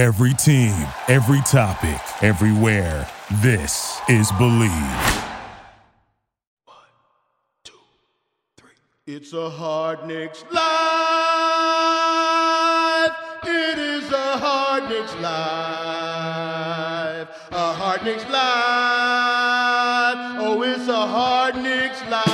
Every team, every topic, everywhere. This is Believe. One, two, three. It's a hard Knicks live. It is a hard Knicks live. A hard Knicks live. Oh, it's a hard Knicks live.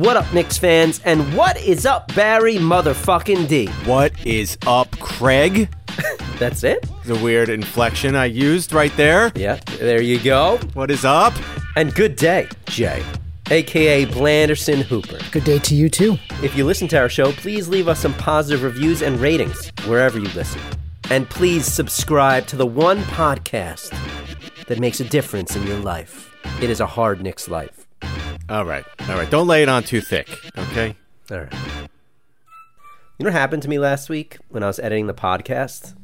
What up, Knicks fans? And what is up, Barry motherfucking D? What is up, Craig? That's it? The weird inflection I used right there. Yeah, there you go. What is up? And good day, Jay, aka Blanderson Hooper. Good day to you too. If you listen to our show, please leave us some positive reviews and ratings wherever you listen. And please subscribe to the one podcast that makes a difference in your life. It is a hard Knicks life. All right, all right. Don't lay it on too thick, okay? All right. You know what happened to me last week when I was editing the podcast?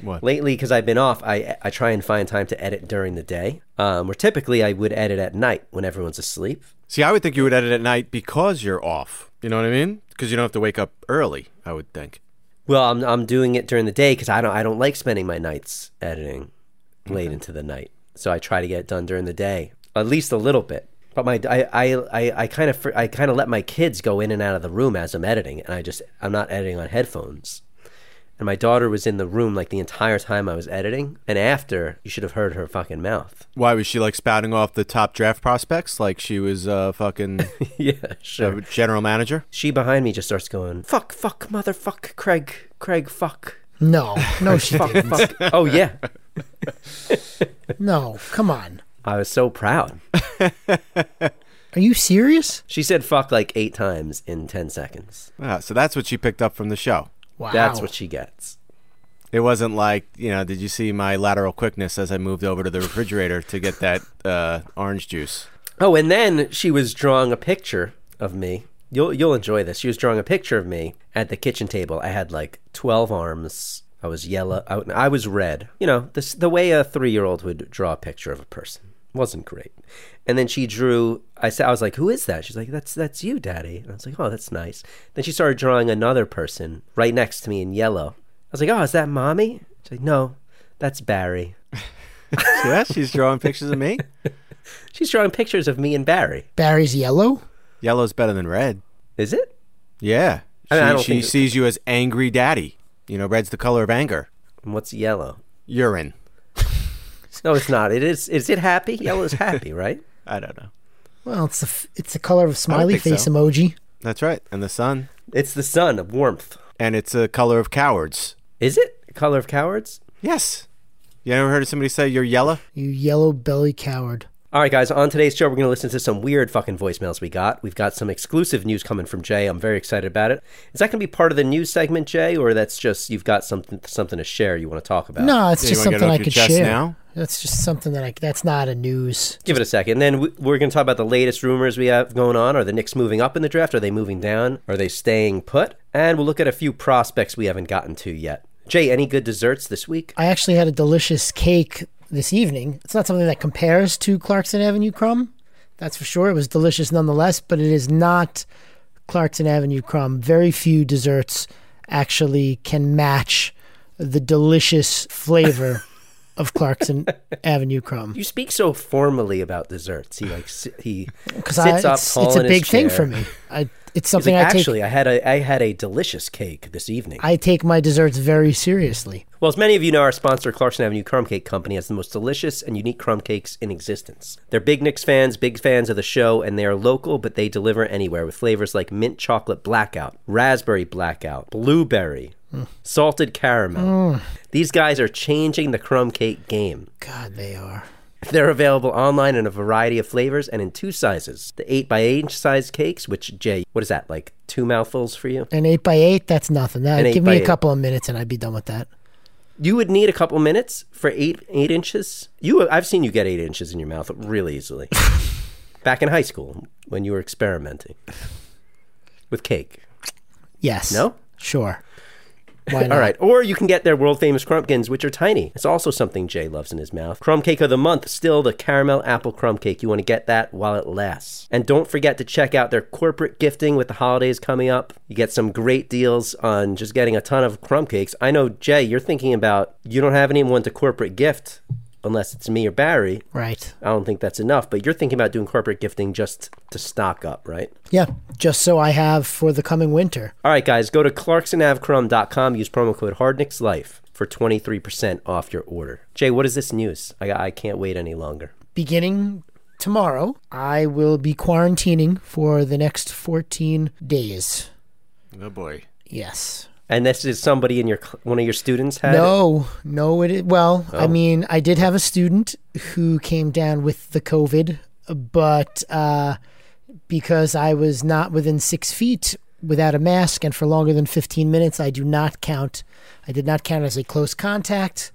What? Lately, because I've been off, I I try and find time to edit during the day. Um, where typically I would edit at night when everyone's asleep. See, I would think you would edit at night because you're off. You know what I mean? Because you don't have to wake up early. I would think. Well, I'm I'm doing it during the day because I don't I don't like spending my nights editing late into the night. So I try to get it done during the day, at least a little bit. But my I I I, I kind of I kind of let my kids go in and out of the room as I'm editing, and I just I'm not editing on headphones. And my daughter was in the room like the entire time I was editing, and after you should have heard her fucking mouth. Why was she like spouting off the top draft prospects like she was uh, fucking yeah, the sure. general manager? She behind me just starts going fuck fuck motherfuck Craig Craig fuck No, no, she fuck didn't. fuck. Oh yeah, No, come on. I was so proud. Are you serious? She said fuck like eight times in 10 seconds. Ah, so that's what she picked up from the show. Wow. That's what she gets. It wasn't like you know. Did you see my lateral quickness as I moved over to the refrigerator to get that uh, orange juice? Oh, and then she was drawing a picture of me. You'll you'll enjoy this. She was drawing a picture of me at the kitchen table. I had like 12 arms. I was yellow. I, I was red. You know, this, the way a 3-year-old would draw a picture of a person. Wasn't great. And then she drew I said I was like, "Who is that?" She's like, "That's that's you, daddy." And I was like, "Oh, that's nice." Then she started drawing another person right next to me in yellow. I was like, "Oh, is that mommy?" She's like, "No, that's Barry." yeah, she's drawing pictures of me. She's drawing pictures of me and Barry. Barry's yellow? Yellow's better than red. Is it? Yeah, she, I mean, I she sees you as angry daddy. You know, red's the color of anger. And what's yellow? Urine. No, it's not. It is. Is it happy? Yellow is happy, right? I don't know. Well, it's the it's the color of smiley face so. emoji. That's right. And the sun. It's the sun of warmth. And it's a color of cowards. Is it color of cowards? Yes. You ever heard of somebody say you're yellow? You yellow belly coward. All right, guys. On today's show, we're going to listen to some weird fucking voicemails we got. We've got some exclusive news coming from Jay. I'm very excited about it. Is that going to be part of the news segment, Jay, or that's just you've got something something to share you want to talk about? No, it's Yeah, just wanna get it something I could share. now? That's just something that I. That's not a news. Give it a second. Then we- we're going to talk about the latest rumors we have going on. Are the Knicks moving up in the draft? Are they moving down? Are they staying put? And we'll look at a few prospects we haven't gotten to yet. Jay, any good desserts this week? I actually had a delicious cake this evening. It's not something that compares to Clarkson Avenue crumb. That's for sure. It was delicious nonetheless, but it is not Clarkson Avenue crumb. Very few desserts actually can match the delicious flavor of Clarkson Avenue crumb. You speak so formally about desserts. He like si- he Because sits up it's, tall it's a big thing for me. I, it's something like, I take. actually, I had a I had a delicious cake this evening. I take my desserts very seriously. well, as many of you know, our sponsor, Clarkson Avenue Crumb Cake Company, has the most delicious and unique crumb cakes in existence. They're big Knicks fans, big fans of the show, and they are local, but they deliver anywhere with flavors like mint chocolate blackout, raspberry blackout, blueberry, mm. salted caramel. Mm. These guys are changing the crumb cake game. God, they are. They're available online in a variety of flavors and in two sizes. The 8 by 8 inch size cakes, which, Jay, what is that, like two mouthfuls for you? An eight by eight, that's nothing. Uh, that, give me a couple of minutes and I'd be done with that. You would need a couple of minutes for eight eight inches. You, I've seen you get eight inches in your mouth really easily. Back in high school when you were experimenting with cake. Yes. No? Sure. All right. Or you can get their world famous crumpkins, which are tiny. It's also something Jay loves in his mouth. Crumb cake of the month, still the caramel apple crumb cake. You want to get that while it lasts. And don't forget to check out their corporate gifting with the holidays coming up. You get some great deals on just getting a ton of crumb cakes. I know, Jay, you're thinking about you don't have anyone to corporate gift unless it's me or Barry. Right. I don't think that's enough, but you're thinking about doing corporate gifting just to stock up, right? Yeah. Just so I have for the coming winter. All right, guys, go to clarksonavcrum.com. Use promo code HardnicksLife for 23% off your order. Jay, what is this news? I, I can't wait any longer. Beginning tomorrow, I will be quarantining for the next 14 days. Oh boy. Yes. And this is somebody in your one of your students had it? No, no, it is. Well, I Oh. mean, I did have a student who came down with the COVID, but uh, because I was not within six feet without a mask and for longer than 15 minutes, I do not count. I did not count as a close contact.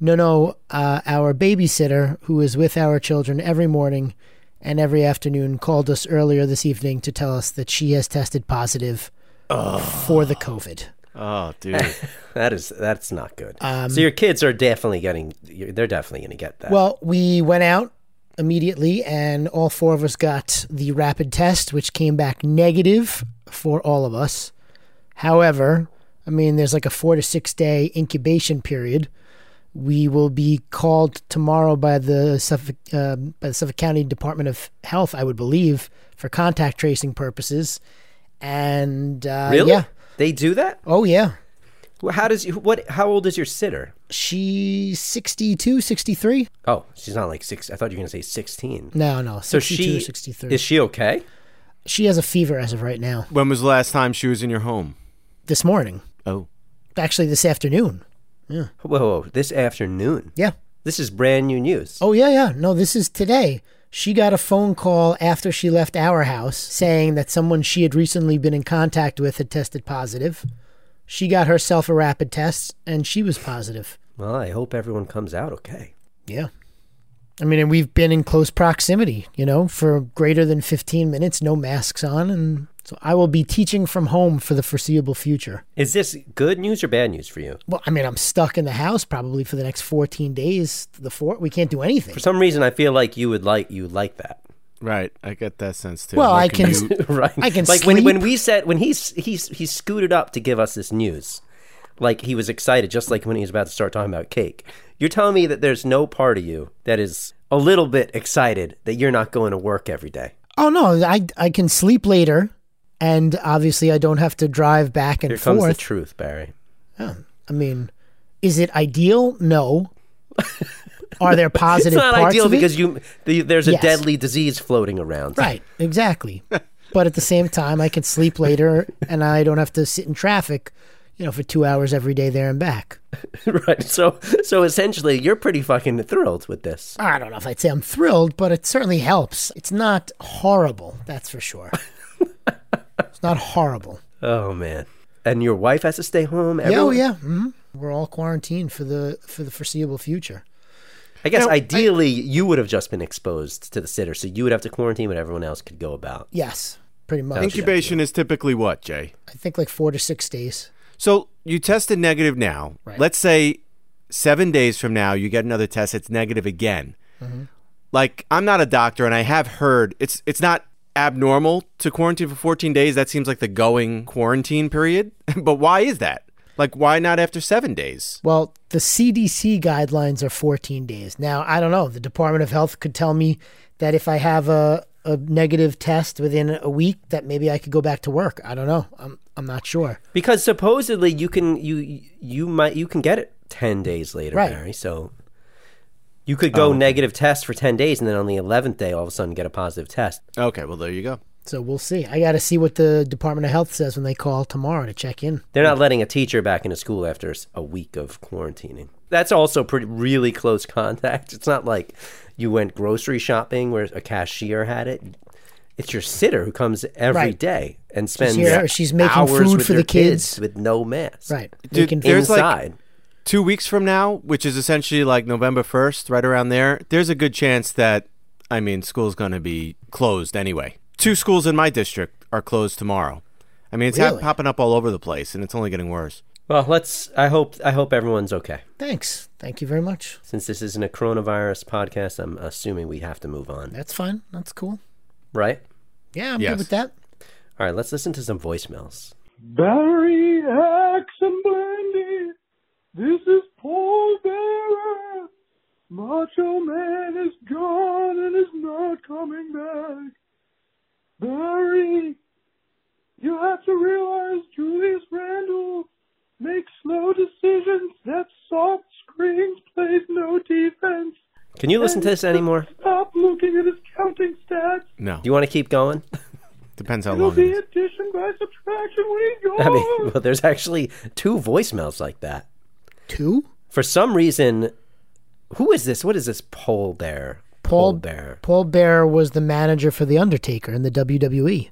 No, no, uh, our babysitter, who is with our children every morning and every afternoon, called us earlier this evening to tell us that she has tested positive for the COVID. Oh, dude. That is that's not good. so your kids are definitely getting they're definitely going to get that. Um, Well, we went out immediately, and all four of us got the rapid test, which came back negative for all of us. However, I mean, there's like a four to six day incubation period. We will be called tomorrow by the Suffolk, uh, by the Suffolk County Department of Health, I would believe, for contact tracing purposes. And uh, really? yeah, They do that? oh yeah, Well, How does you what how old is your sitter? she's 62, 63. Oh, she's not like 6. I thought you were going to say 16. No, no, So 62 she or 63. Is she okay? she has a fever as of right now. when was the last time she was in your home? This morning, Oh. actually, this afternoon. Yeah. Whoa, whoa, this afternoon. Yeah. This is brand new news. Oh yeah, yeah. No, this is today. She got a phone call after she left our house saying that someone she had recently been in contact with had tested positive. She got herself a rapid test and she was positive. Well, I hope everyone comes out okay. Yeah. I mean, and we've been in close proximity, you know, for greater than 15 minutes, no masks on. And so I will be teaching from home for the foreseeable future. Is this good news or bad news for you? Well, I mean, I'm stuck in the house probably for the next 14 days. The four, we can't do anything. For some reason, I feel like you would like you would like that. Right. I get that sense too. Well, No I can- commute. right. I can like when when we said when he's he's he scooted up to give us this news, like he was excited, just like when he was about to start talking about cake. You're telling me that there's no part of you that is a little bit excited that you're not going to work every day. Oh no, I I can sleep later, and obviously I don't have to drive back and forth. Here comes the truth, Barry. I mean, is it ideal? No. Are there positive It's not parts ideal because you the, there's a Yes. deadly disease floating around. right, exactly. but at the same time, I can sleep later, and I don't have to sit in traffic, you know, for two hours every day there and back. right. So so essentially, you're pretty fucking thrilled with this. I don't know if I'd say I'm thrilled, but it certainly helps. It's not horrible, that's for sure. It's not horrible. Oh man. And your wife has to stay home. Yeah, oh Everyone- yeah. hmm We're all quarantined for the for the foreseeable future. I guess You know, I- ideally you would have just been exposed to the sitter, so you would have to quarantine, but everyone else could go about. Yes, pretty much. Incubation is typically what, Jay? I think like four to six days. So you tested negative now. Right. Let's say seven days from now you get another test. It's negative again. Mm-hmm. Like I'm not a doctor, and I have heard it's it's not abnormal to quarantine for 14 days. That seems like the going quarantine period. but why is that? Like why not after seven days? Well, the CDC guidelines are 14 days. Now, I don't know. The Department of Health could tell me that if I have a, a negative test within a week, that maybe I could go back to work. I don't know. I'm I'm not sure. Because supposedly you can you you might you can get it ten days later, Right. Barry. So you could go oh, negative test for ten days, and then on the eleventh day, all of a sudden get a positive test. Okay, well there you go. So we'll see. I got to see what the Department of Health says when they call tomorrow to check in. They're not letting a teacher back into school after a week of quarantining. That's also pretty really close contact. It's not like you went grocery shopping where a cashier had it. It's your sitter who comes every day Right. and spends here, she's making hours food with for the kids. with no mask. Right. Dude, Making- there's like- Inside. Two weeks from now, which is essentially like November 1st, right around there, there's a good chance that, I mean, school's going to be closed anyway. Two schools in my district are closed tomorrow. I mean, it's hap- Really? popping up all over the place, and it's only getting worse. well, let's. I hope. I hope everyone's okay. Thanks. Thank you very much. Since this isn't a coronavirus podcast, I'm assuming we have to move on. That's fine. That's cool. Right. Yeah, I'm Yes. good with that. All right. Let's listen to some voicemails. Barry, Axe, and Blandy. This is Paul Bearer. Macho Man is gone and is not coming back. Barry, you have to realize Julius Randle makes slow decisions that soft screens plays no defense. Can you listen to this anymore? Stop looking at his counting stats. No, Do you want to keep going? depends how It'll long it be is. addition by subtraction when he goes. I mean, well, there's actually two voicemails like that. Two? For some reason, who is this? What is this pole bear? Paul bear. Paul Bear was the manager for the Undertaker in the. WWE.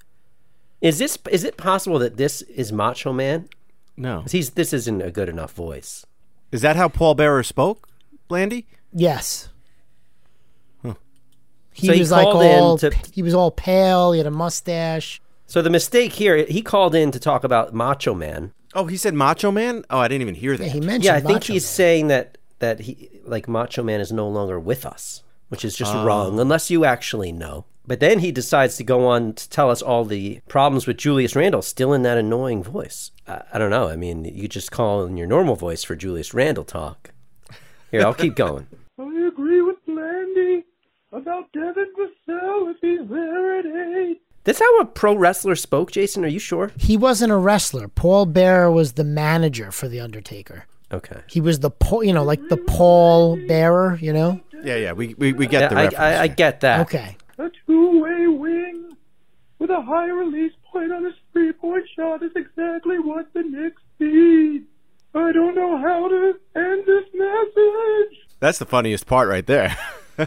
Is this? Is it possible that this is Macho Man? No. 'Cause He's. This isn't a good enough voice. Is that how Paul Bearer spoke, Blandy? Yes. He So he was like called in all to- he was all pale. He had a mustache. So the mistake here, he called in to talk about Macho Man. Oh, he said Macho Man? Oh, I didn't even hear that. Yeah, he mentioned. Yeah, I think Macho he's Man. saying that that he like Macho Man is no longer with us, which is just wrong oh. unless you actually know. But then he decides to go on to tell us all the problems with Julius Randle, still in that annoying voice. I, I don't know. I mean, you just call in your normal voice for Julius Randle talk. Here, I'll keep going. I agree with Landy about Devin Vassell if he's there at eight. That's how a pro wrestler spoke, Jason. Are you sure? He wasn't a wrestler. Paul Bearer was the manager for the Undertaker. Okay. He was the Paul, you know, like the Paul Bearer, you know. Yeah, yeah, we, we, we get Yeah, the I, reference. I, I get that. Okay. A two-way wing with a high release point on his three-point shot is exactly what the Knicks need. I don't know how to end this message. That's the funniest part right there.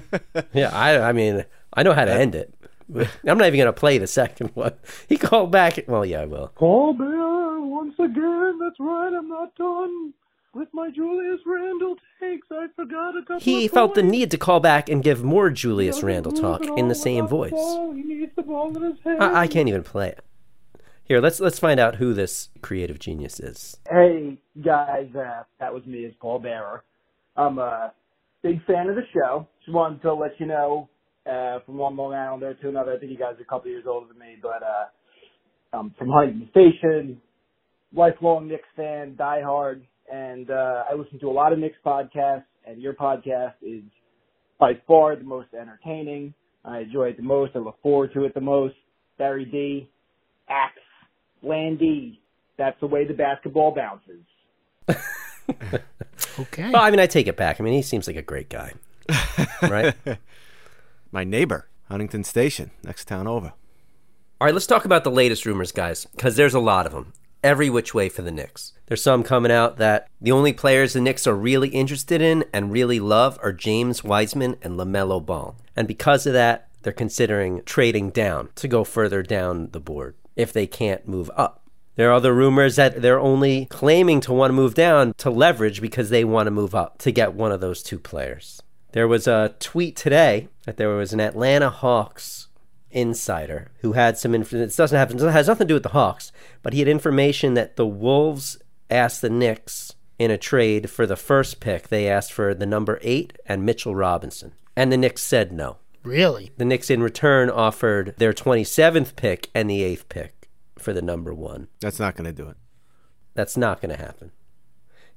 Yeah, I, I mean, I know how to end it. I'm not even going to play the second one. He called back. Well, yeah, I will. Paul Bear, once again, that's right, I'm not done with my Julius Randle takes. I forgot a couple He of felt the need to call back and give more Julius Doesn't Randle talk in the same voice. ball. He needs the ball in his hand. I, I can't even play it. Here, let's let's find out who this creative genius is. Hey guys, uh, that was me as Paul Bearer. I'm a big fan of the show. Just wanted to let you know from one Long Islander to another. I think you guys are a couple years older than me, but uh, I'm from Huntington Station, lifelong Knicks fan, diehard, and uh, I listen to a lot of Knicks podcasts. And your podcast is by far the most entertaining. I enjoy it the most. I look forward to it the most. Barry D, Axe, Landy. That's the way the basketball bounces. Okay. Well, I mean, I take it back. I mean, he seems like a great guy, right? My neighbor, Huntington Station, next town over. All right, let's talk about the latest rumors, guys, because there's a lot of them. Every which way for the Knicks. There's some coming out that the only players the Knicks are really interested in and really love are James Wiseman and LaMelo Ball. And because of that, they're considering trading down to go further down the board if they can't move up. There are other rumors that they're only claiming to want to move down to leverage because they want to move up to get one of those two players. There was a tweet today that there was an Atlanta Hawks insider who had some information. It doesn't have it has nothing to do with the Hawks, but he had information that the Wolves asked the Knicks in a trade for the first pick. They asked for the number eight and Mitchell Robinson, and the Knicks said no. Really? The Knicks in return offered their 27th pick and the eighth pick for the number one. That's not going to do it. That's not going to happen.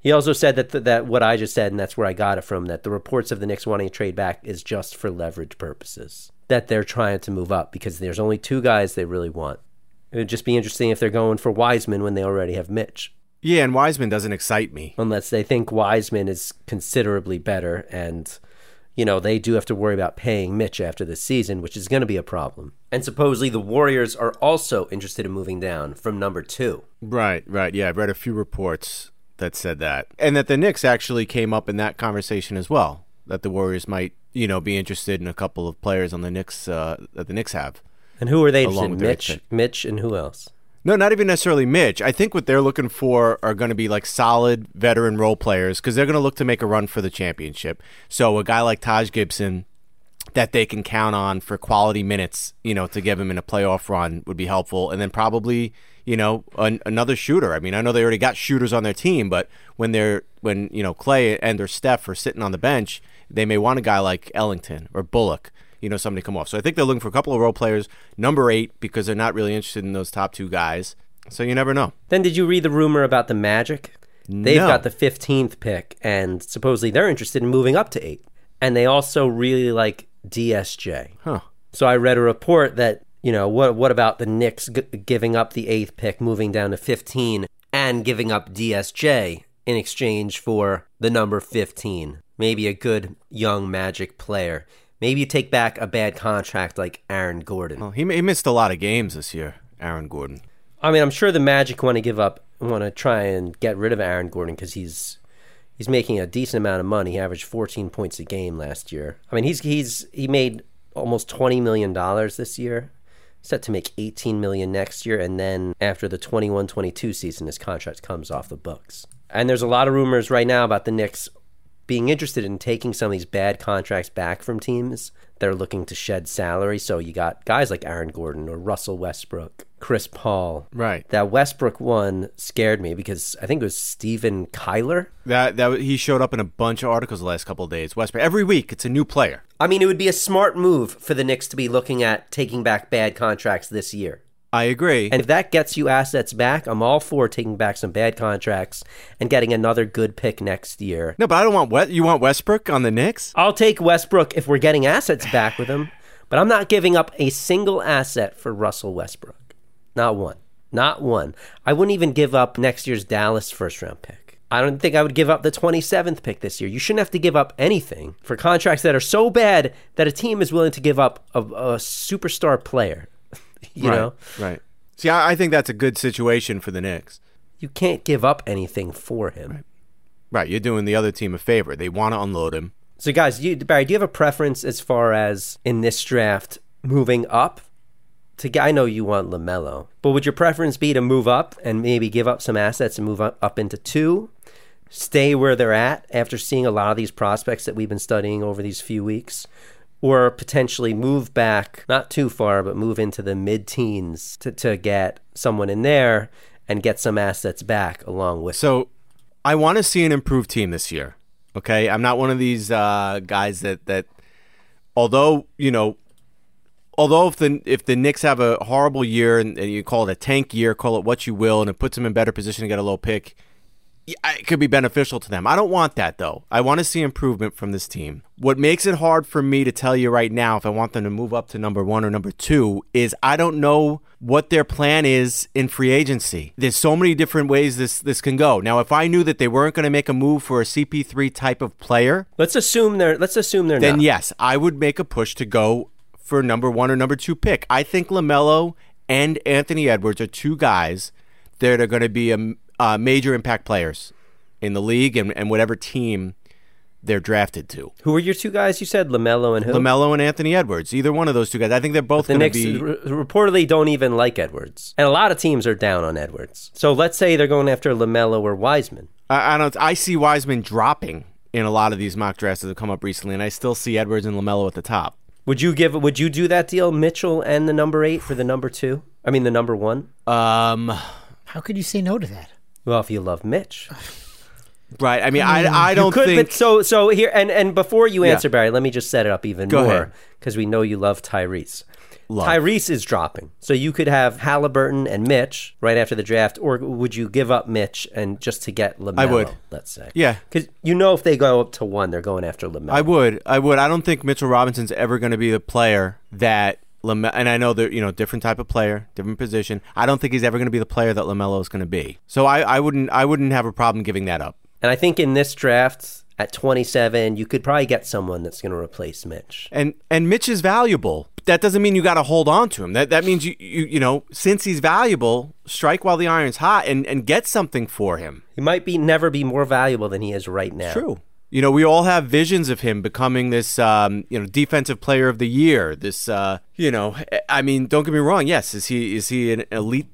He also said that th- that what I just said, and that's where I got it from, that the reports of the Knicks wanting to trade back is just for leverage purposes. That they're trying to move up because there's only two guys they really want. It would just be interesting if they're going for Wiseman when they already have Mitch, Yeah, and Wiseman doesn't excite me. unless they think Wiseman is considerably better, and you know they do have to worry about paying Mitch after the season, which is going to be a problem. And supposedly the Warriors are also interested in moving down from number two. Right, right. Yeah, I've read a few reports that said that, and that the Knicks actually came up in that conversation as well. That the Warriors might, you know, be interested in a couple of players on the Knicks uh, that the Knicks have. And who are they Along interested Mitch. Mitch, and who else? No, not even necessarily Mitch. I think what they're looking for are going to be like solid veteran role players because they're going to look to make a run for the championship. So a guy like Taj Gibson that they can count on for quality minutes, you know, to give him in a playoff run would be helpful. And then probably, you know, an, another shooter. I mean, I know they already got shooters on their team, but when they're when you know Clay and or Steph are sitting on the bench, they may want a guy like Ellington or Bullock. You know, somebody to come off. So I think they're looking for a couple of role players. Number eight because they're not really interested in those top two guys. So you never know. Then did you read the rumor about the Magic? They've No. got the 15th pick, and supposedly they're interested in moving up to eight. And they also really like DSJ. Huh. So I read a report that, you know, what what about the Knicks g- giving up the eighth pick, moving down to 15, and giving up DSJ in exchange for the number 15? Maybe a good young Magic player. Maybe you take back a bad contract like Aaron Gordon. Well, he, he missed a lot of games this year, Aaron Gordon. I mean, I'm sure the Magic want to give up, want to try and get rid of Aaron Gordon because he's he's making a decent amount of money. He averaged 14 points a game last year. I mean, he's he's he made almost 20 million dollars this year. Set to make 18 million next year, and then after the 21-22 season, his contract comes off the books. And there's a lot of rumors right now about the Knicks being interested in taking some of these bad contracts back from teams that are looking to shed salary. So you got guys like Aaron Gordon or Russell Westbrook, Chris Paul. Right. That Westbrook one scared me because I think it was Steven Kyler. That that he showed up in a bunch of articles the last couple of days. Westbrook every week. It's a new player. I mean, it would be a smart move for the Knicks to be looking at taking back bad contracts this year. I agree. And if that gets you assets back, I'm all for taking back some bad contracts and getting another good pick next year. no, but I don't want West. You want Westbrook on the Knicks? I'll take Westbrook if we're getting assets back with him, but I'm not giving up a single asset for Russell Westbrook. Not one. Not one. I wouldn't even give up next year's Dallas first round pick. I don't think I would give up the 27th pick this year. You shouldn't have to give up anything for contracts that are so bad that a team is willing to give up a, a superstar player. you right, know, Right. See, I, I think that's a good situation for the Knicks. you can't give up anything for him. Right. You're doing the other team a favor. They want to unload him. So, guys, you, Barry, do you have a preference as far as in this draft moving up? To I know you want Lamelo, but would your preference be to move up and maybe give up some assets and move up, up into two, stay where they're at after seeing a lot of these prospects that we've been studying over these few weeks, or potentially move back not too far, but move into the mid-teens to, to get someone in there and get some assets back along with. So, I want to see an improved team this year. Okay, I'm not one of these uh, guys that that, although you know, although if the if the Knicks have a horrible year and, and you call it a tank year, call it what you will, and it puts them in better position to get a low pick, it could be beneficial to them. I don't want that though. I want to see improvement from this team. What makes it hard for me to tell you right now if I want them to move up to number one or number two is I don't know what their plan is in free agency. There's so many different ways this this can go. Now, if I knew that they weren't going to make a move for a CP3 type of player, let's assume they're let's assume they're then not. yes, I would make a push to go for number one or number two pick. I think Lamelo and Anthony Edwards are two guys that are going to be a, uh, major impact players in the league and, and whatever team they're drafted to. Who are your two guys? You said Lamelo and who? Lamelo and Anthony Edwards, either one of those two guys. I think they're both The going to Knicks be. r- reportedly don't even like Edwards, and a lot of teams are down on Edwards. So let's say they're going after Lamelo or Wiseman. I, I don't. I see Wiseman dropping in a lot of these mock drafts that have come up recently, and I still see Edwards and Lamelo at the top. Would you give? Would you do that deal, Mitchell and the number eight for the number two? I mean, the number one. Um, How could you say no to that? Well, if you love Mitch, right. I mean, I, hmm. I don't could. think. But so so here and and before you Yeah. answer, Barry, let me just set it up even Go more because we know you love Tyrese. Love. Tyrese is dropping, so you could have Halliburton and Mitch right after the draft, or would you give up Mitch and just to get Lamelo? I would. Let's say, Yeah. because you know if they go up to one, they're going after Lamelo. I would. I would. I don't think Mitchell Robinson's ever going to be the player that Lame- and I know that you know different type of player, different position. I don't think he's ever going to be the player that Lamelo is going to be. So I, I wouldn't. I wouldn't have a problem giving that up. And I think in this draft at 27, you could probably get someone that's going to replace Mitch. And and Mitch is valuable that doesn't mean you got to hold on to him. That that means you, you you know since he's valuable, strike while the iron's hot and and get something for him. He might be never be more valuable than he is right now. True. You know, we all have visions of him becoming this, um, you know, defensive player of the year. This, uh, you know, I mean, don't get me wrong. Yes, is he is he an elite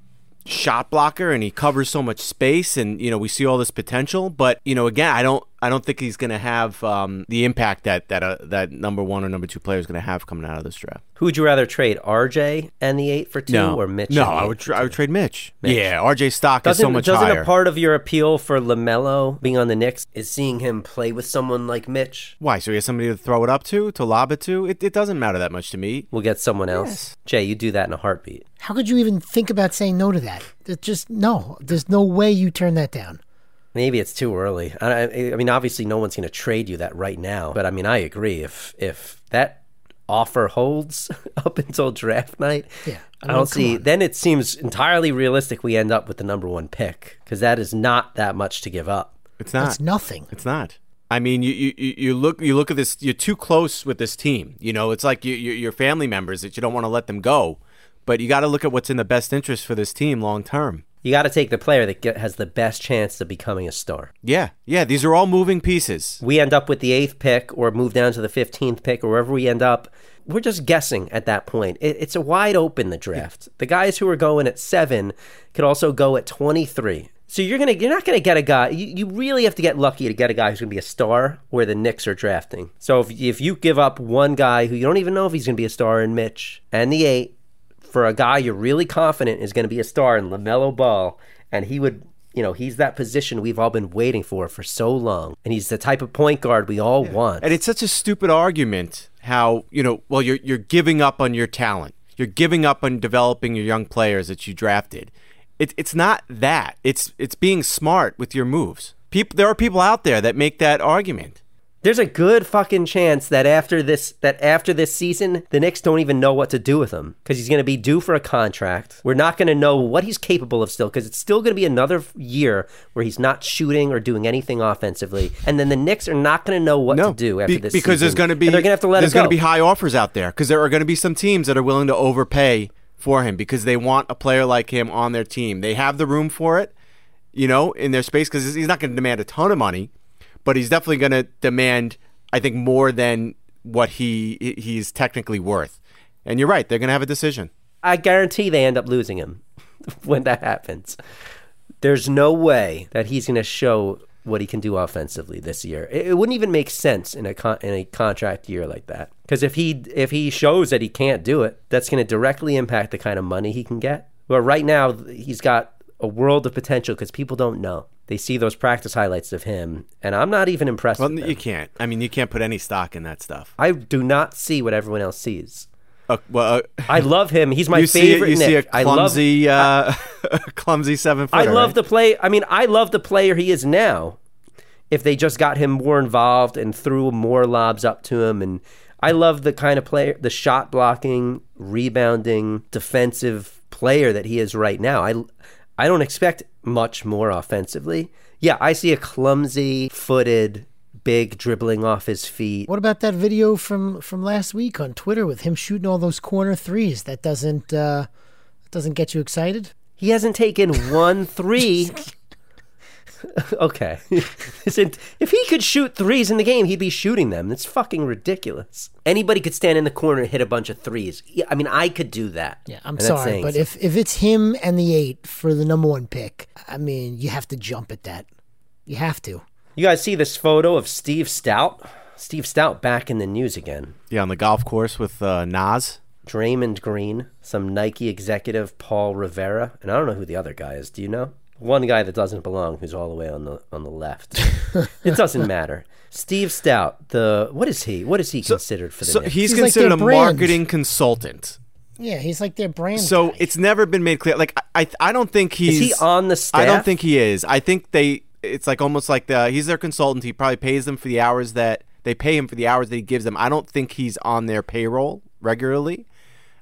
shot blocker and he covers so much space and you know we see all this potential but you know again i don't i don't think he's going to have um, the impact that that uh, that number one or number two player is going to have coming out of this draft Who would you rather trade, RJ and the eight for two, or Mitch? no i would tra- i would trade mitch, Mitch. yeah rj stock Doesn't, is so much doesn't higher a part of your appeal for Lamelo being on the Knicks is seeing him play with someone like Mitch? why so he has somebody to throw it up to to lob it to it, it doesn't matter that much to me We'll get someone else. Yes. Jay, you do that in a heartbeat. How could you even think about saying no to that? It's just no. There's no way you turn that down. Maybe it's too early. I, I- I mean, obviously, no one's going to trade you that right now. But I mean, I agree. If if that offer holds up until draft night, Yeah, I I, don't come see. on. Then it seems entirely realistic we end up with the number one pick because that is not that much to give up. it's not That's nothing. It's not. I mean, you, you, you you look you look at this. You're too close with this team. You know, it's like you, you, your family members that you don't want to let them go, but you got to look at what's in the best interest for this team long term. You got to take the player that get, has the best chance of becoming a star. Yeah, yeah. These are all moving pieces. We end up with the eighth pick, or move down to the fifteenth pick, or wherever we end up. We're just guessing at that point. It, it's a wide open the draft. The guys who are going at seven could also go at twenty three. So you're gonna you're not gonna get a guy. You, you really have to get lucky to get a guy who's gonna be a star where the Knicks are drafting. So if if you give up one guy who you don't even know if he's gonna be a star in Mitch and the eight for a guy you're really confident is gonna be a star in Lamelo Ball, and he would. You know, he's that position we've all been waiting for for so long. And he's the type of point guard we all want. And it's such a stupid argument how, you know, well you're you're giving up on your talent. You're giving up on developing your young players that you drafted. It, it's not that. It's it's being smart with your moves. People there are people out there that make that argument. There's a good fucking chance that after this that after this season, the Knicks don't even know what to do with him because he's going to be due for a contract. We're not going to know what he's capable of still because it's still going to be another year where he's not shooting or doing anything offensively, and then the Knicks are not going to know what to do after be- this because there's season. going to be and they're going to have to let there's going to be high offers out there because there are going to be some teams that are willing to overpay for him because they want a player like him on their team. They have the room for it, you know, in their space because he's not going to demand a ton of money, but he's definitely going to demand, I think, more than what he he's technically worth. And you're right; they're going to have a decision. I guarantee they end up losing him when that happens. There's no way that he's going to show what he can do offensively this year. It, it wouldn't even make sense in a con- in a contract year like that. Because if he if he shows that he can't do it, that's going to directly impact the kind of money he can get. But right now, he's got a world of potential because people don't know. They see those practice highlights of him, and I'm not even impressed. Well, you can't. I mean, you can't put any stock in that stuff. I do not see what everyone else sees. Uh, well, uh, I love him. He's my you see, favorite. you see a Nick. I love clumsy, uh, clumsy seven I love the play. I mean, I love the player he is now. If they just got him more involved and threw more lobs up to him, and I love the kind of player, the shot blocking, rebounding, defensive player that he is right now. I, I don't expect much more offensively. Yeah, I see a clumsy footed, big dribbling off his feet. What about that video from from last week on Twitter with him shooting all those corner threes? That doesn't uh, doesn't get you excited. He hasn't taken one three. okay. Listen, if he could shoot threes in the game, he'd be shooting them. That's fucking ridiculous. Anybody could stand in the corner and hit a bunch of threes. Yeah, I mean, I could do that. Yeah, I'm And sorry, but something. if if it's him and the eight for the number one pick, I mean, you have to jump at that. You have to. you guys see this photo of Steve Stoute, Steve Stoute back in the news again. Yeah, on the golf course with uh, Nas. Draymond Green, some Nike executive, Paul Rivera, and I don't know who the other guy is. Do you know? One guy that doesn't belong, who's all the way on the on the left. it doesn't matter. Steve Stoute, the what is he? What is he considered for the So Knicks? he's, He's considered their a brand. marketing consultant. Yeah, he's like their brand. So guy. it's never been made clear. Like I, I, I don't think he's. Is he on the staff? I don't think he is. I think they. It's like almost like the he's their consultant. He probably pays them for the hours that they pay him for the hours that he gives them. I don't think he's on their payroll regularly.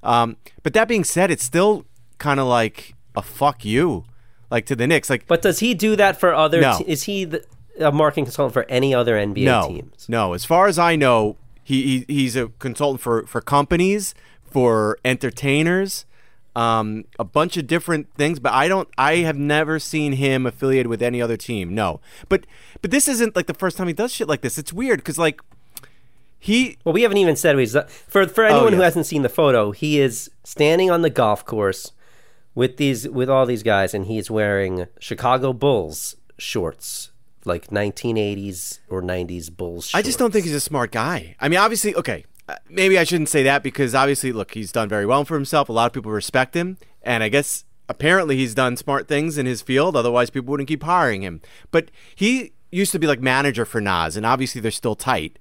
Um, but that being said, it's still kind of like a fuck you, like to the Knicks. Like But does he do that for other? No. te- is he the, a marketing consultant for any other NBA no, teams? no. As far as I know, he, he he's a consultant for for companies for entertainers, um, a bunch of different things. But I don't. I have never seen him affiliated with any other team. No. But but this isn't like the first time he does shit like this. It's weird because like he Well, we haven't even said he's for for anyone who Oh, yes. hasn't seen the photo. He is standing on the golf course with these with all these guys, and he's wearing Chicago Bulls shorts, like 1980s or 90s Bulls. I just don't think he's a smart guy. I mean, obviously, okay, uh, maybe I shouldn't say that because obviously, look, he's done very well for himself. A lot of people respect him, and I guess apparently he's done smart things in his field. Otherwise, people wouldn't keep hiring him. But he used to be like manager for Nas, and obviously they're still tight.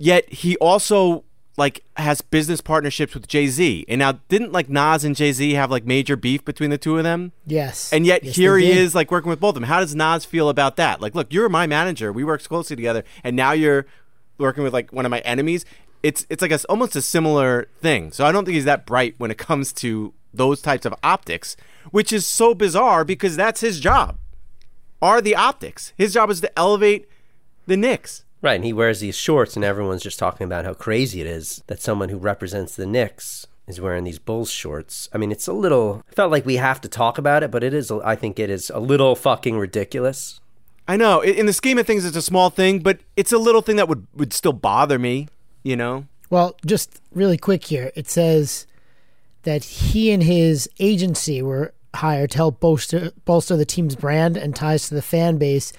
Yet he also like has business partnerships with Jay Z. And now, didn't like Nas and Jay Z have like major beef between the two of them? Yes. And yet Yes, here he is like working with both of them. How does Nas feel about that? Like, look, you're my manager. We worked closely together, and now you're working with like one of my enemies. It's it's like a almost a similar thing. So I don't think he's that bright when it comes to those types of optics, which is so bizarre because that's his job. Are the optics? His job is to elevate the Knicks. Right, and he wears these shorts, and everyone's just talking about how crazy it is that someone who represents the Knicks is wearing these Bulls shorts. I mean, it's a little. I felt like we have to talk about it, but it is. I think it is a little fucking ridiculous. I know. In the scheme of things, it's a small thing, but it's a little thing that would would still bother me. You know. Well, just really quick here. It says that he and his agency were hired to help bolster bolster the team's brand and ties to the fan base.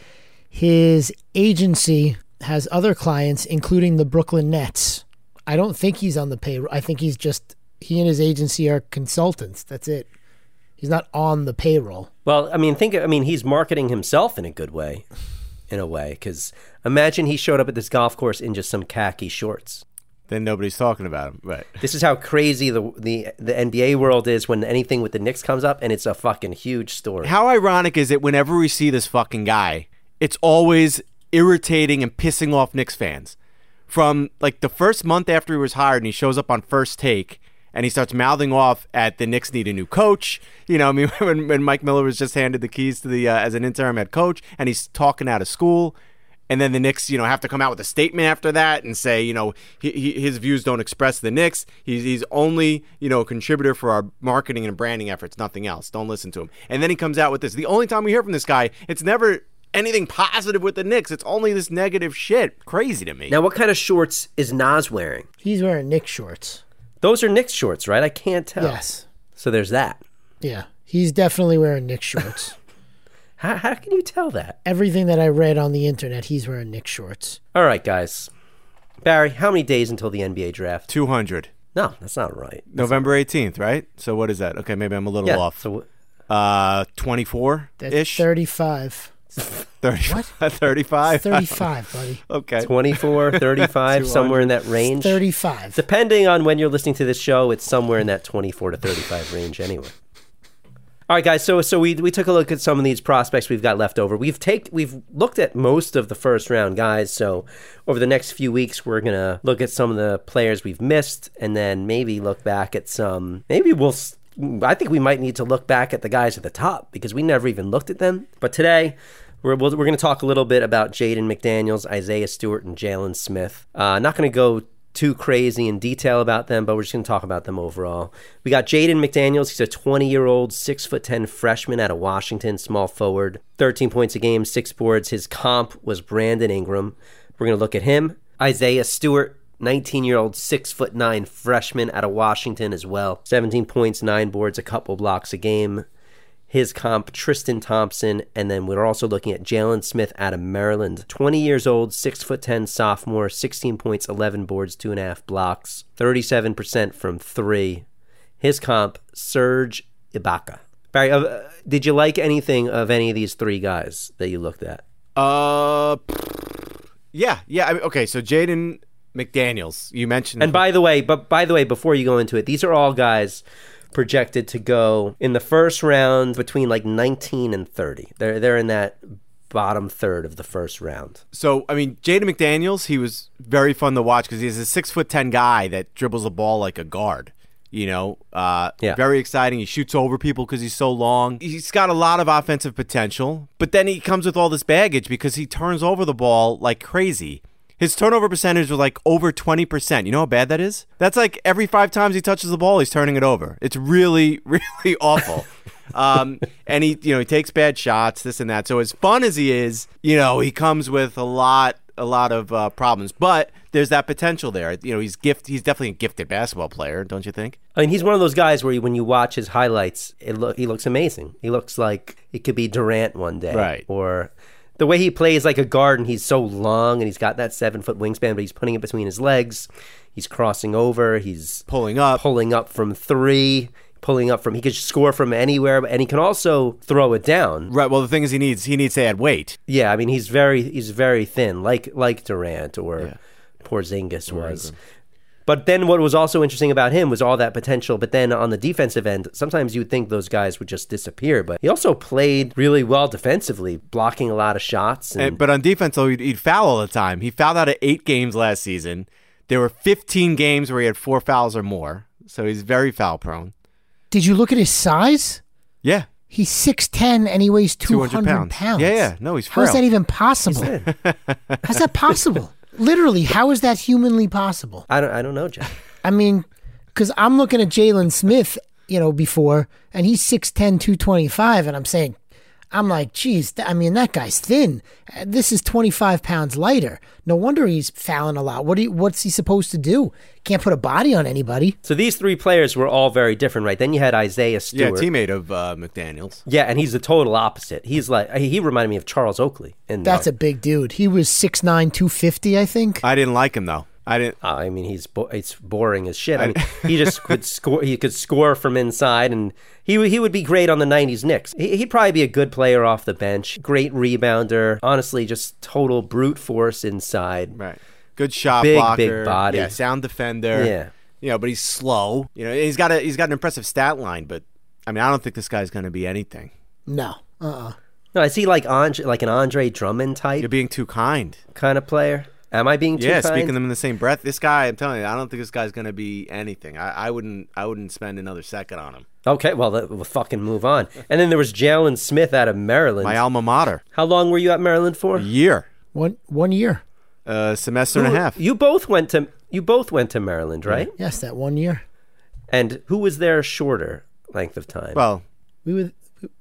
His agency has other clients, including the Brooklyn Nets. I don't think he's on the payroll. I think he's just he and his agency are consultants. That's it. He's not on the payroll. Well, I mean, think. I mean, he's marketing himself in a good way, in a way. Because imagine he showed up at this golf course in just some khaki shorts. Then nobody's talking about him. Right. This is how crazy the the the NBA world is when anything with the Knicks comes up, and it's a fucking huge story. How ironic is it whenever we see this fucking guy, it's always irritating and pissing off Knicks fans. From like the first month after he was hired and he shows up on first take and he starts mouthing off at the Knicks need a new coach. You know, I mean, when, when Mike Miller was just handed the keys to the uh, as an interim head coach and he's talking out of school. And then the Knicks, you know, have to come out with a statement after that and say, you know, he, he, his views don't express the Knicks. He's, he's only, you know, a contributor for our marketing and branding efforts, nothing else. Don't listen to him. And then he comes out with this. The only time we hear from this guy, it's never anything positive with the Knicks. It's only this negative shit. Crazy to me. Now, what kind of shorts is Nas wearing? He's wearing Knick shorts. Those are Knicks shorts, right? I can't tell. Yes. So there's that. Yeah. He's definitely wearing Knick shorts. How, how can you tell that? Everything that I read on the internet, he's wearing Knick shorts. All right, guys. Barry, how many days until the NBA draft? 200. No, that's not right. November 18th, right? So what is that? Okay, maybe I'm a little Yeah. off. So Uh, 24 ish? 35. 30, What? 35? 35, buddy. okay. 24, 35, somewhere in that range. 35. Depending on when you're listening to this show, it's somewhere in that 24 to 35 range anyway. All right, guys. So so we we took a look at some of these prospects we've got left over. We've take we've looked at most of the first round guys. So over the next few weeks, we're gonna look at some of the players we've missed, and then maybe look back at some. Maybe we'll. I think we might need to look back at the guys at the top because we never even looked at them. But today, we're, we're going to talk a little bit about Jaden McDaniels, Isaiah Stewart, and Jalen Smith. Uh, not going to go too crazy in detail about them, but we're just going to talk about them overall. We got Jaden McDaniels. He's a 20 year old, 6'10 freshman out of Washington, small forward, 13 points a game, six boards. His comp was Brandon Ingram. We're going to look at him. Isaiah Stewart. 19 year old, six foot nine freshman out of Washington as well. 17 points, nine boards, a couple blocks a game his comp, Tristan Thompson, and then we're also looking at Jalen Smith out of Maryland. 20 years old, 6 foot 10 sophomore, 16 points, 11 boards, two and a half blocks, 37% from three. His comp, Serge Ibaka. Barry, uh, did you like anything of any of these three guys that you looked at? Uh, yeah, yeah. I mean, okay, so Jaden McDaniels, you mentioned. And by the way, but by the way, before you go into it, these are all guys projected to go in the first round between like 19 and 30. They're they're in that bottom third of the first round. so I mean, Jaden McDaniels, he was very fun to watch because he's a six foot ten guy that dribbles the ball like a guard. You know, uh, Yeah. very exciting. He shoots over people because he's so long. He's got a lot of offensive potential, but then he comes with all this baggage because he turns over the ball like crazy. His turnover percentage was like over 20%. You know how bad that is? That's like every five times he touches the ball, he's turning it over. It's really, really awful. um, and he, you know, he takes bad shots, this and that. So as fun as he is, you know, he comes with a lot, a lot of uh, problems. But there's that potential there. You know, he's gift. He's definitely a gifted basketball player, don't you think? I mean, he's one of those guys where you, when you watch his highlights, it lo- he looks amazing. He looks like it could be Durant one day, Right. Or the way he plays like a guard, and he's so long, and he's got that seven foot wingspan, but he's putting it between his legs. He's crossing over. He's Pulling up. pulling up from three, pulling up from. He could score from anywhere, and he can also throw it down. Right. Well, the thing is, he needs he needs to add weight. Yeah, I mean, he's very he's very thin, like like Durant or Porzingis was. But then what was also interesting about him was all that potential. But then on the defensive end, sometimes you would think those guys would just disappear. But he also played really well defensively, blocking a lot of shots. And, And, but on defense, though, he'd, he'd foul all the time. He fouled out of eight games last season. There were 15 games where he had four fouls or more. So he's very foul prone. Did you look at his size? Yeah. He's 6'10 and he weighs 200, 200 pounds. pounds. Yeah, yeah. No, he's How is that even possible? How's that possible? Literally, how is that humanly possible? I don't I don't know, Jeff. I mean, because I'm looking at Jalen Smith, you know, before, and he's 6'10, 225, and I'm saying, I'm like, geez, th- I mean, that guy's thin. Uh, This is 25 pounds lighter. No wonder he's fouling a lot. What do you, what's he supposed to do? Can't put a body on anybody. so these three players were all very different, right? Then you had Isaiah Stewart. yeah, teammate of uh, McDaniels. Yeah, and he's the total opposite. He's like he reminded me of Charles Oakley. And That's a big dude. He was 6'9, 250, I think. I didn't like him though. I didn't. Uh, I mean, he's bo- it's boring as shit. I mean, he just could score. He could score from inside, and he he would be great on the '90s Knicks. He, he'd probably be a good player off the bench. Great rebounder. Honestly, just total brute force inside. Right. Good shot Big, blocker. big body. Yeah, sound defender. Yeah. You know, but he's slow. You know, he's got a he's got an impressive stat line, but I mean, I don't think this guy's going to be anything. No. Uh-uh. No, is he like Andre, like an Andre Drummond type You're being too kind. kind of player? Am I being too yeah, kind? speaking them in the same breath. This guy, I'm telling you, I don't think this guy's going to be anything. I, I wouldn't I wouldn't spend another second on him. Okay, well, that- we'll fucking move on. And then there was Jalen Smith out of Maryland. My alma mater. How long were you at Maryland for? A year, One, one year. a semester and a half. You both went to you both went to Maryland, right? Yes, that one year. And who was there shorter length of time? Well, We were,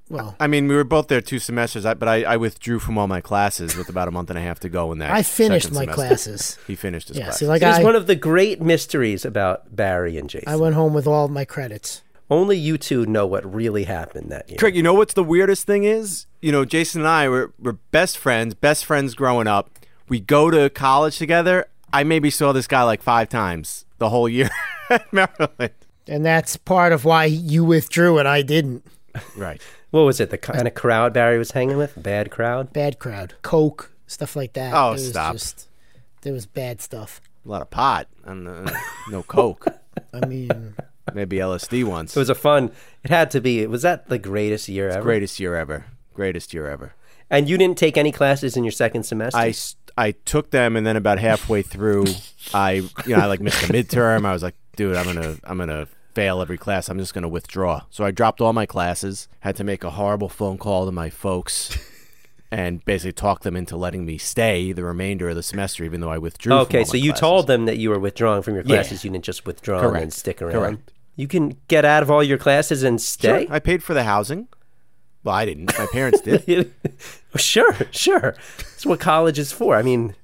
well, I mean, we were both there two semesters, but I, I withdrew from all my classes with about a month and a half to go in that. I finished my semester. classes. He finished his classes. Yeah, class. see, like it was I, one of the great mysteries about Barry and Jason. I went home with all my credits. Only you two know what really happened that year. Craig, you know what's the weirdest thing is? You know, Jason and I were, were best friends, best friends growing up. We go to college together. I maybe saw this guy like five times the whole year at Maryland. And that's part of why you withdrew and I didn't. Right. What was it? The kind of crowd Barry was hanging with? Bad crowd? Bad crowd. Coke, stuff like that. Oh, It was stop. Just, there was bad stuff. A lot of pot and uh, no coke. I mean, Maybe LSD once. It was a fun. It had to be. Was that the greatest year ever? greatest year ever. Greatest year ever. And you didn't take any classes in your second semester. I, I took them and then about halfway through, I you know I like missed a midterm. I was like, dude, I'm gonna I'm gonna fail every class. I'm just gonna withdraw. So I dropped all my classes. Had to make a horrible phone call to my folks. And basically talk them into letting me stay the remainder of the semester, even though I withdrew. from okay, so you classes. told them that you were withdrawing from your Yeah. classes. You didn't just withdraw and stick around. Correct. You can get out of all your classes and Sure, stay. I paid for the housing. Well, I didn't. My parents did. sure, sure. That's what college is for. I mean,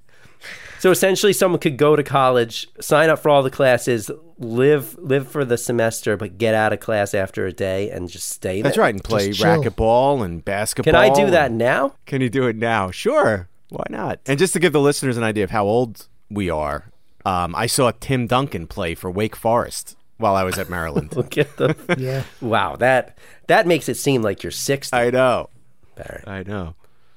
so essentially, someone could go to college, sign up for all the classes, live live for the semester, but get out of class after a day and just stay. That's there. right, and play Just chill. racquetball and basketball. Can I do that now? Can you do it now? Sure. Why not? And just to give the listeners an idea of how old we are, um, I saw Tim Duncan play for Wake Forest while I was at Maryland. Look at the. yeah. wow that that makes it seem like you're sixty, I know. Barry, I know.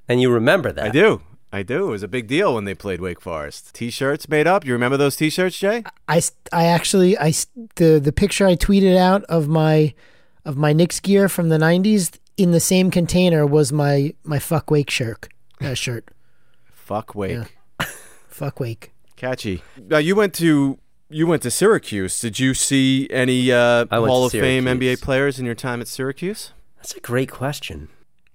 and you remember that. I do. I do. It was a big deal when they played Wake Forest. T-shirts made up. You remember those T-shirts, Jay? I, I actually I s- the the picture I tweeted out of my of my Knicks gear from the '90s in the same container was my my fuck wake shirt uh, shirt Fuck Wake. Yeah. fuck wake. Catchy. Now you went to you went to Syracuse. Did you see any uh, Hall to of Fame NBA players in your time at Syracuse? That's a great question.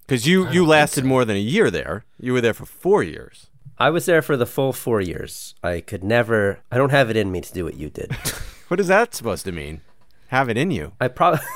Because you you lasted more than a year there. You were there for four years. I was there for the full four years. I could never. I don't have it in me to do what you did. What is that supposed to mean? Have it in you. I probably.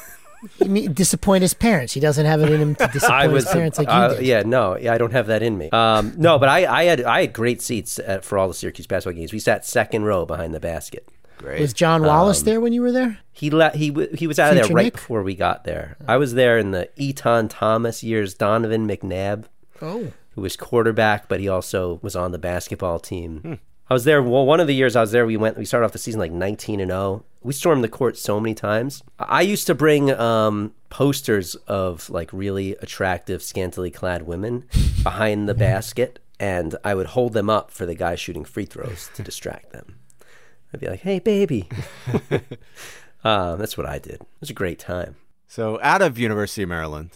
He me- disappoint his parents. He doesn't have it in him to disappoint I was his parents like you uh, did. yeah no yeah I don't have that in me um no but I I had I had great seats at, for all the Syracuse basketball games we sat second row behind the basket Great. Was John Wallace there when you were there? he le- he w- he was out of there right Nick? before we got there I was there in the Etan Thomas years Donovan McNabb Oh, who was quarterback, but he also was on the basketball team. Hmm. I was there. Well, one of the years I was there, we went. We started off the season like nineteen and zero. We stormed the court so many times. I used to bring um, posters of like really attractive, scantily clad women behind the basket, and I would hold them up for the guys shooting free throws to distract them. I'd be like, "Hey, baby." um, that's what I did. It was a great time. So out of University of Maryland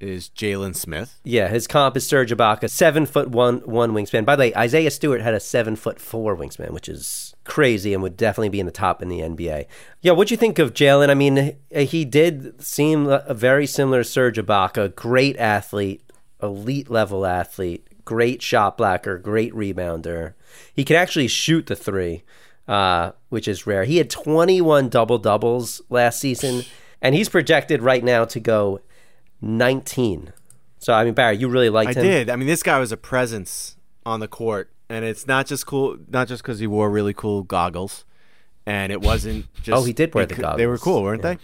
is Jalen Smith. Yeah, his comp is Serge Ibaka, seven foot one one wingspan. By the way, Isaiah Stewart had a seven foot four wingspan, which is crazy and would definitely be in the top in the NBA. Yeah, what'd you think of Jalen? I mean, he did seem a very similar to Serge Ibaka, great athlete, elite level athlete, great shot blocker, great rebounder. He can actually shoot the three, uh, which is rare. He had 21 double doubles last season, and he's projected right now to go 19. So I mean, Barry, you really liked I him. I did. I mean, this guy was a presence on the court, and it's not just cool, not just because he wore really cool goggles, and it wasn't just. Oh, he did wear the goggles. They were cool, weren't they?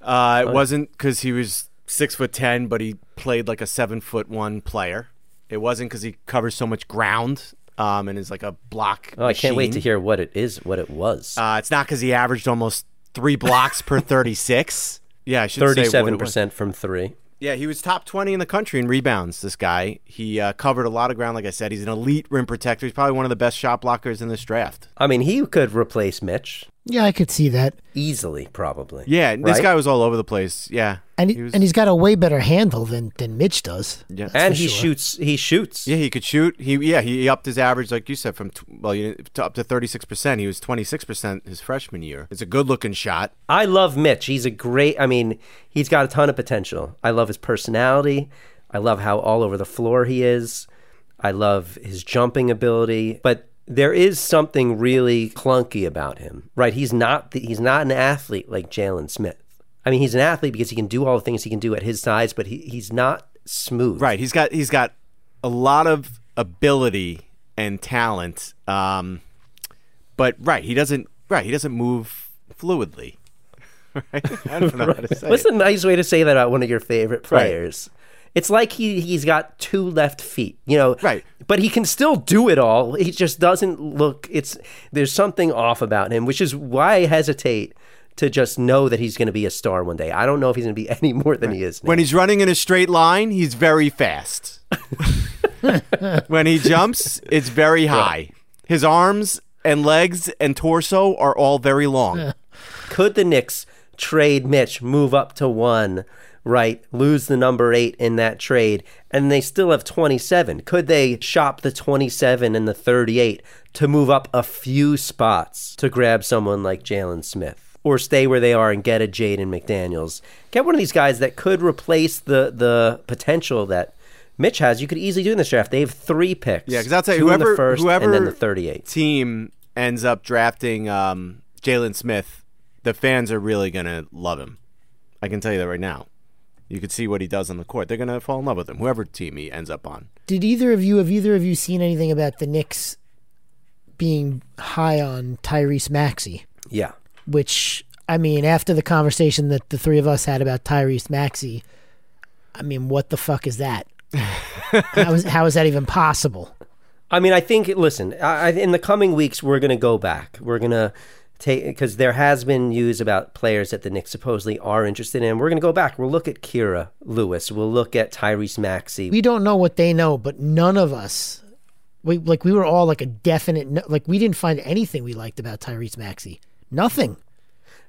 Uh, it wasn't because he was six foot ten, but he played like a seven foot one player. It wasn't because he covers so much ground, um, and is like a block. Oh, I can't wait to hear what it is, what it was. Uh, it's not because he averaged almost three blocks per thirty six. Yeah, I should say what it. Thirty-seven percent from three. Yeah, he was top 20 in the country in rebounds, this guy. He uh, covered a lot of ground, like I said. He's an elite rim protector. He's probably one of the best shot blockers in this draft. I mean, he could replace Mitch yeah, I could see that. easily, probably. Yeah, this Right? guy was all over the place. Yeah. And he, was- and he's got a way better handle than than Mitch does. Yeah. and he sure. shoots. He shoots. Yeah, he could shoot. He yeah, he upped his average, like you said, from tw- well, you, to up to thirty six percent. He was twenty six percent his freshman year. It's a good looking shot. I love Mitch. He's a great. I mean, he's got a ton of potential. I love his personality. I love how all over the floor he is. I love his jumping ability, but there is something really clunky about him. Right? He's not. The, he's not an athlete like Jalen Smith. I mean, he's an athlete because he can do all the things he can do at his size, but he, he's not smooth. Right. He's got he's got a lot of ability and talent. Um, but right, he doesn't right, he doesn't move fluidly. Right? I don't know how to say. What's it. a nice way to say that about one of your favorite players? It's like he he's got two left feet, you know. Right. But he can still do it all. He just doesn't look it's there's something off about him, which is why I hesitate to just know that he's going to be a star one day. I don't know if he's going to be any more than he is now. When he's running in a straight line, he's very fast. when he jumps, it's very high. His arms and legs and torso are all very long. Could the Knicks trade Mitch, move up to one, right? Lose the number eight in that trade, and they still have 27. Could they shop the 27 and the 38 to move up a few spots to grab someone like Jalen Smith? Or stay where they are and get a Jaden McDaniels. Get one of these guys that could replace the the potential that Mitch has. You could easily do in this draft. They have three picks. Yeah, because I'll tell you, whoever the first whoever and then the 38. team ends up drafting um, Jalen Smith, the fans are really gonna love him. I can tell you that right now. You could see what he does on the court. They're gonna fall in love with him, whoever team he ends up on. Did either of you have either of you seen anything about the Knicks being high on Tyrese Maxey? Yeah. Which I mean, after the conversation that the three of us had about Tyrese Maxey, I mean, what the fuck is that? how is how is that even possible? I mean, I think. Listen, I, I, in the coming weeks, we're going to go back. We're going to take because there has been news about players that the Knicks supposedly are interested in. We're going to go back. We'll look at Kira Lewis. We'll look at Tyrese Maxey. We don't know what they know, but none of us, we like we were all like a definite no, like we didn't find anything we liked about Tyrese Maxey. Nothing.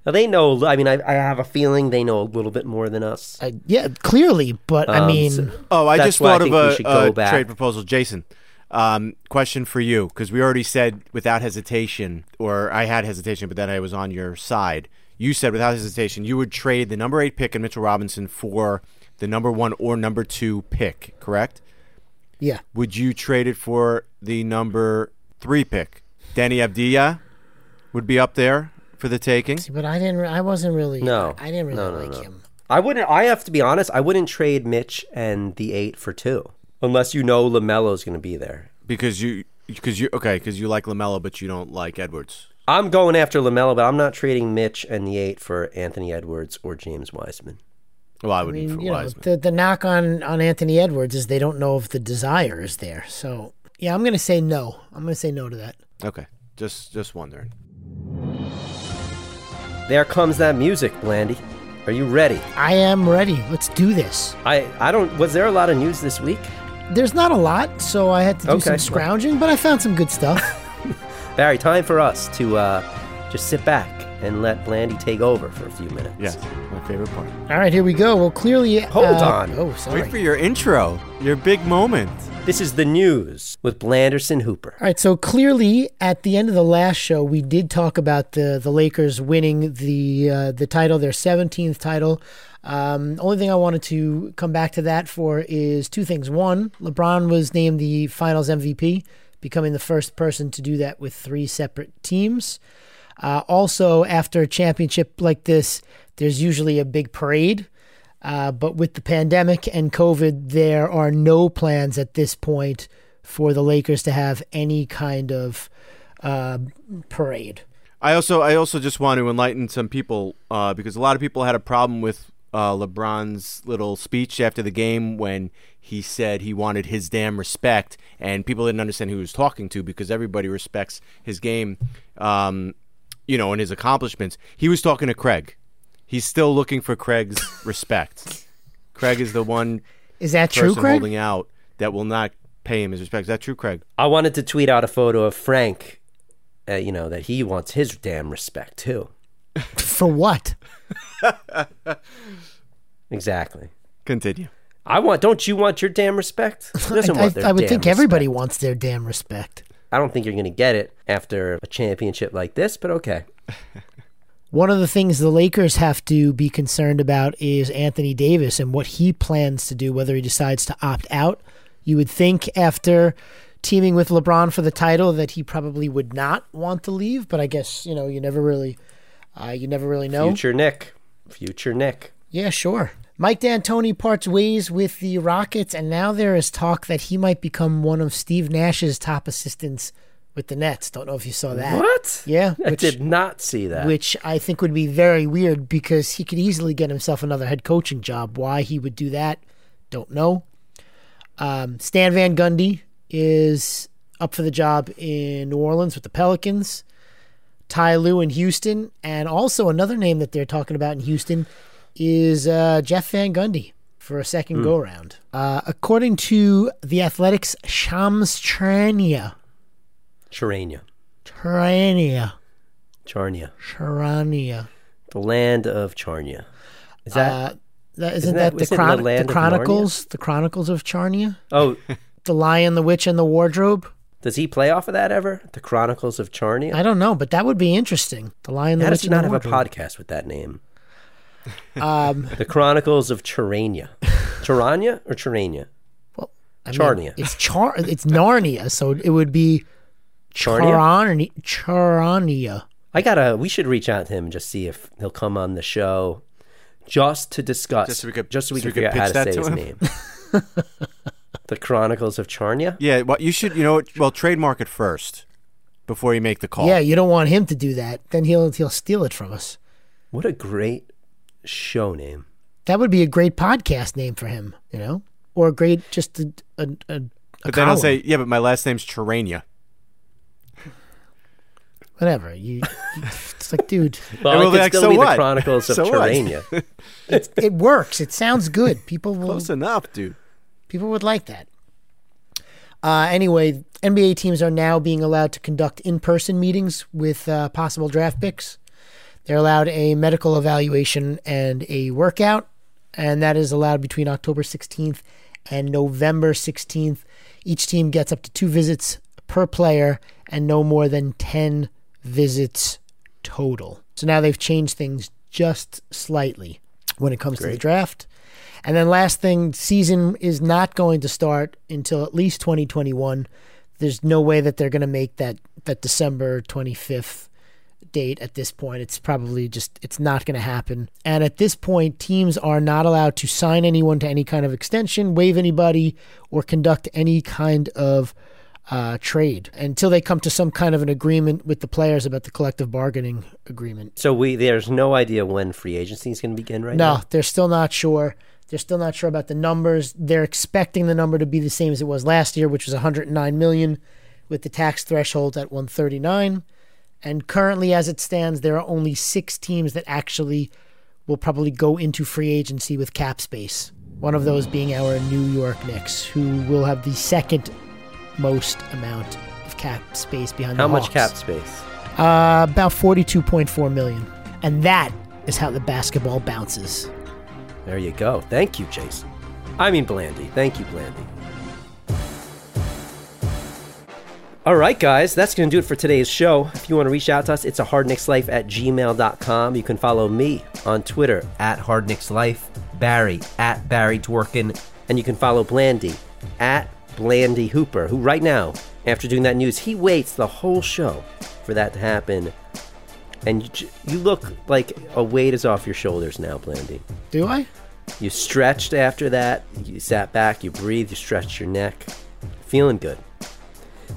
now they know. I mean, I, I have a feeling they know a little bit more than us. I, yeah, clearly, but I Um, mean, so- Oh, I just why I thought of a, a trade proposal, Jason. Um, question for you because we already said without hesitation, or I had hesitation, but then I was on your side. You said without hesitation you would trade the number eight pick in Mitchell Robinson for the number one or number two pick, correct? Yeah. Would you trade it for the number three pick? Deni Avdija would be up there for the taking. See, but I didn't. I wasn't really. No. I didn't really No, no, like no. him. I wouldn't. I have to be honest. I wouldn't trade Mitch and the eight for two, unless you know Lamelo's going to be there. Because you, because you, okay, because you like Lamelo, but you don't like Edwards. I'm going after Lamelo, but I'm not trading Mitch and the eight for Anthony Edwards or James Wiseman. Well, I I would mean, for you know, Wiseman. the the knock on on Anthony Edwards is they don't know if the desire is there. So yeah, I'm going to say no. I'm going to say no to that. okay, just just wondering. There comes that music, Blandy. Are you ready? I am ready. Let's do this. I I don't. Was there a lot of news this week? There's not a lot, so I had to do Okay, some scrounging, but I found some good stuff. Barry, time for us to uh, just sit back and let Blandy take over for a few minutes. Yeah, my favorite part. All right, here we go. Well, clearly, Hold uh, on. Oh, sorry. Wait for your intro, your big moment. This is the news with Blanderson Hooper. All right, so clearly at the end of the last show, we did talk about the the Lakers winning the uh, the title, their 17th title. Um, only thing I wanted to come back to that for is two things. One, LeBron was named the Finals MVP, becoming the first person to do that with three separate teams. Uh, also, after a championship like this, there's usually a big parade. Uh, but with the pandemic and COVID, there are no plans at this point for the Lakers to have any kind of uh, parade. I also I also just want to enlighten some people uh, because a lot of people had a problem with uh, LeBron's little speech after the game when he said he wanted his damn respect, and people didn't understand who he was talking to because everybody respects his game, um, you know, and his accomplishments. He was talking to Craig. He's still looking for Craig's respect. Craig is the one Is that true, Craig? holding out that will not pay him his respect. Is that true, Craig? I wanted to tweet out a photo of Frank. Uh, you know that he wants his damn respect too. For what? Exactly. Continue. I want. Don't you want your damn respect? Who doesn't I, want their I would damn think everybody respect? wants their damn respect. I don't think you're going to get it after a championship like this, but okay. One of the things the Lakers have to be concerned about is Anthony Davis and what he plans to do, whether he decides to opt out. You would think after teaming with LeBron for the title that he probably would not want to leave, but I guess you know you never really, uh, you never really know. Future Knick. Future Knick. Yeah, sure. Mike D'Antoni parts ways with the Rockets, and now there is talk that he might become one of Steve Nash's top assistants with the Nets. Don't know if you saw that. What? Yeah, I did not see that. which I think would be very weird because he could easily get himself another head coaching job. Why he would do that, don't know. Um, Stan Van Gundy is up for the job in New Orleans with the Pelicans. Ty Lue in Houston, and also another name that they're talking about in Houston is uh, Jeff Van Gundy for a second go round. Uh, according to the Athletics, Shams Charania, Charania. Charania, Charnia. Charania. The land of Charnia. Is that? Uh, that, isn't, Isn't that, that- the, chron- the the? Chronicles? The Chronicles of Charnia? oh, The Lion, the Witch, and the Wardrobe? does he play off of that ever? The Chronicles of Charnia? I don't know, but that would be interesting. The Lion, the How Witch, does he not have a podcast with that name? Um, The Chronicles of Charania. Charania or Charania? I mean, Charnia. It's Char. It's Narnia, so it would be Charnia? Charania. Charania. I gotta. We should reach out to him and just see if he'll come on the show, just to discuss, Just so we could- just so we so can we could figure out how to that say to his him? name. the Chronicles of Charnia. Yeah, well, you should, you know, well, trademark it first before you make the call. Yeah, you don't want him to do that. Then he'll he'll steal it from us. What a great show name. That would be a great podcast name for him, you know, or a great just a a, a, a but then I'll say, yeah, but my last name's Charania. whatever. You, you it's like, dude, Well, And it we'll could like, still so be what? the Chronicles of So what? Charania. it works. It sounds good. People will Close enough, dude. People would like that. Uh, anyway, NBA teams are now being allowed to conduct in person meetings with uh, possible draft picks. They're allowed a medical evaluation and a workout, and that is allowed between October 16th and November 16th. Each team gets up to two visits per player and no more than 10 visits total. So now they've changed things just slightly when it comes to the draft. And then last thing, season is not going to start until at least 2021. There's no way that they're going to make that that December 25th date at this point. It's probably just it's not going to happen. And at this point, teams are not allowed to sign anyone to any kind of extension, waive anybody, or conduct any kind of uh, trade until they come to some kind of an agreement with the players about the collective bargaining agreement. So we there's no idea when free agency is going to begin right No, now. they're still not sure. They're still not sure about the numbers. They're expecting the number to be the same as it was last year, which was 109 million, with the tax threshold at 139. And currently, as it stands, there are only six teams that actually will probably go into free agency with cap space. One of those being our New York Knicks, who will have the second most amount of cap space behind. How the much cap space? Uh, about 42.4 million. And that is how the basketball bounces. There you go. Thank you, Jason. I mean Blandy. Thank you, Blandy. All right, guys, that's going to do it for today's show. If you want to reach out to us, it's a hardknickslife at gmail.com. You can follow me on Twitter at hardknickslife, Barry at Barry Dworkin, and you can follow Blandy at Blandy Hooper, who right now, after doing that news, he waits the whole show for that to happen. And you, you look like a weight is off your shoulders now, Blandy. Do I? You stretched after that. You sat back. You breathed. You stretched your neck. Feeling good.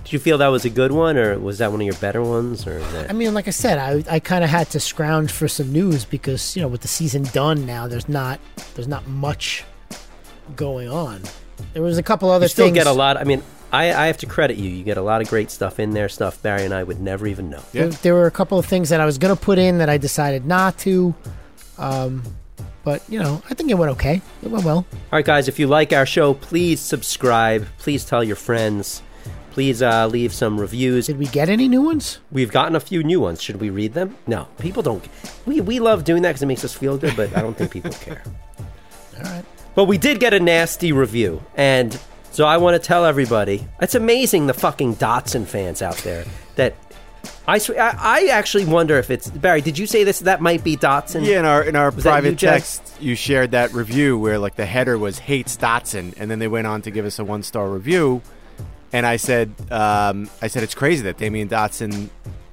Did you feel that was a good one, or was that one of your better ones, or is that- I mean, like I said, I I kind of had to scrounge for some news because you know with the season done now, there's not there's not much going on. There was a couple other you still things. get a lot? I mean, I, I have to credit you. You get a lot of great stuff in there. Stuff Barry and I would never even know. There, there were a couple of things that I was gonna put in that I decided not to. Um, but you know, I think it went okay. It went well. All right, guys, if you like our show, please subscribe. Please tell your friends. Please uh, leave some reviews. Did we get any new ones? We've gotten a few new ones. Should we read them? No, people don't. We, we love doing that because it makes us feel good, but I don't think people care. All right. But we did get a nasty review, and so I want to tell everybody it's amazing the fucking Dotson fans out there that I swear I, I actually wonder if it's Barry. Did you say this? That might be Dotson. Yeah, in our in our Was that you, private text, you shared that review where like the header was hates Dotson, and then they went on to give us a one star review, and I said, um, I said it's crazy that Damyean Dotson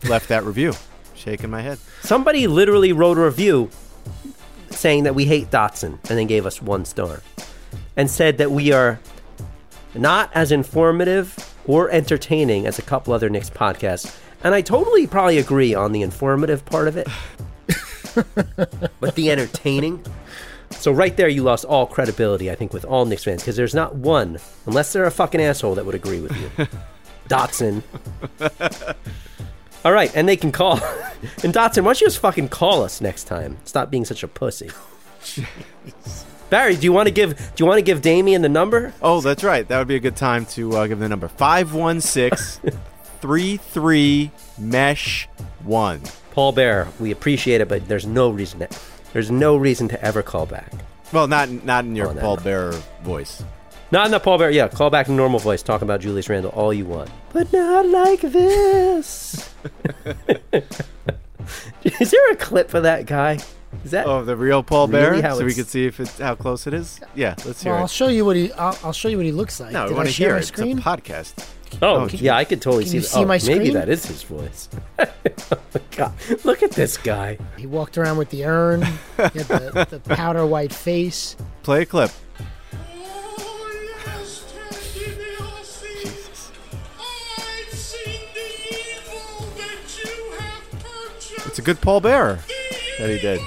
left that review. Shaking my head. Somebody literally wrote a review saying that we hate Dotson, and then gave us one star and said that we are not as informative or entertaining as a couple other Knicks podcasts. And I totally probably agree on the informative part of it. but the entertaining. So right there, you lost all credibility, I think, with all Knicks fans because there's not one, unless they're a fucking asshole, that would agree with you. Dotson. All right, and they can call. and Dotson, why don't you just fucking call us next time? Stop being such a pussy. Barry, do you want to give? Do you want to give Damyean the number? Oh, that's right. That would be a good time to uh, give the number 516 33 mesh 1. Paul Bear, we appreciate it, but there's no reason. To, there's no reason to ever call back. Well, not not in your Oh, no. Paul Bearer voice. Not in the Paul Bear. Yeah, call back in normal voice. Talk about Julius Randle all you want, but not like this. Is there a clip for that guy? Is that? Oh, the real Paul Really? Bear, How so we it's- can see if it's how close it is. Yeah, let's hear Well, I'll it. show you what he. I'll, I'll show you what he looks like. No, we Did want to share hear my it. screen? It's a podcast. Oh, Oh, yeah, I could totally see see oh, my Maybe screen? that is his voice. oh God. Look at this guy. He walked around with the urn. He had the, the powder white face. Play a clip. It's a good Paul Bearer that he did.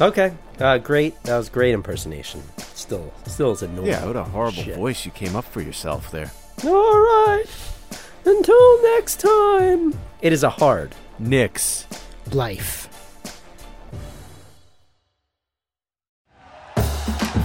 Okay, uh, great. That was great impersonation. Still, still is annoying. Yeah, what a horrible Shit. voice you came up for yourself there. All right. Until next time. It is a hard. Knicks. Life.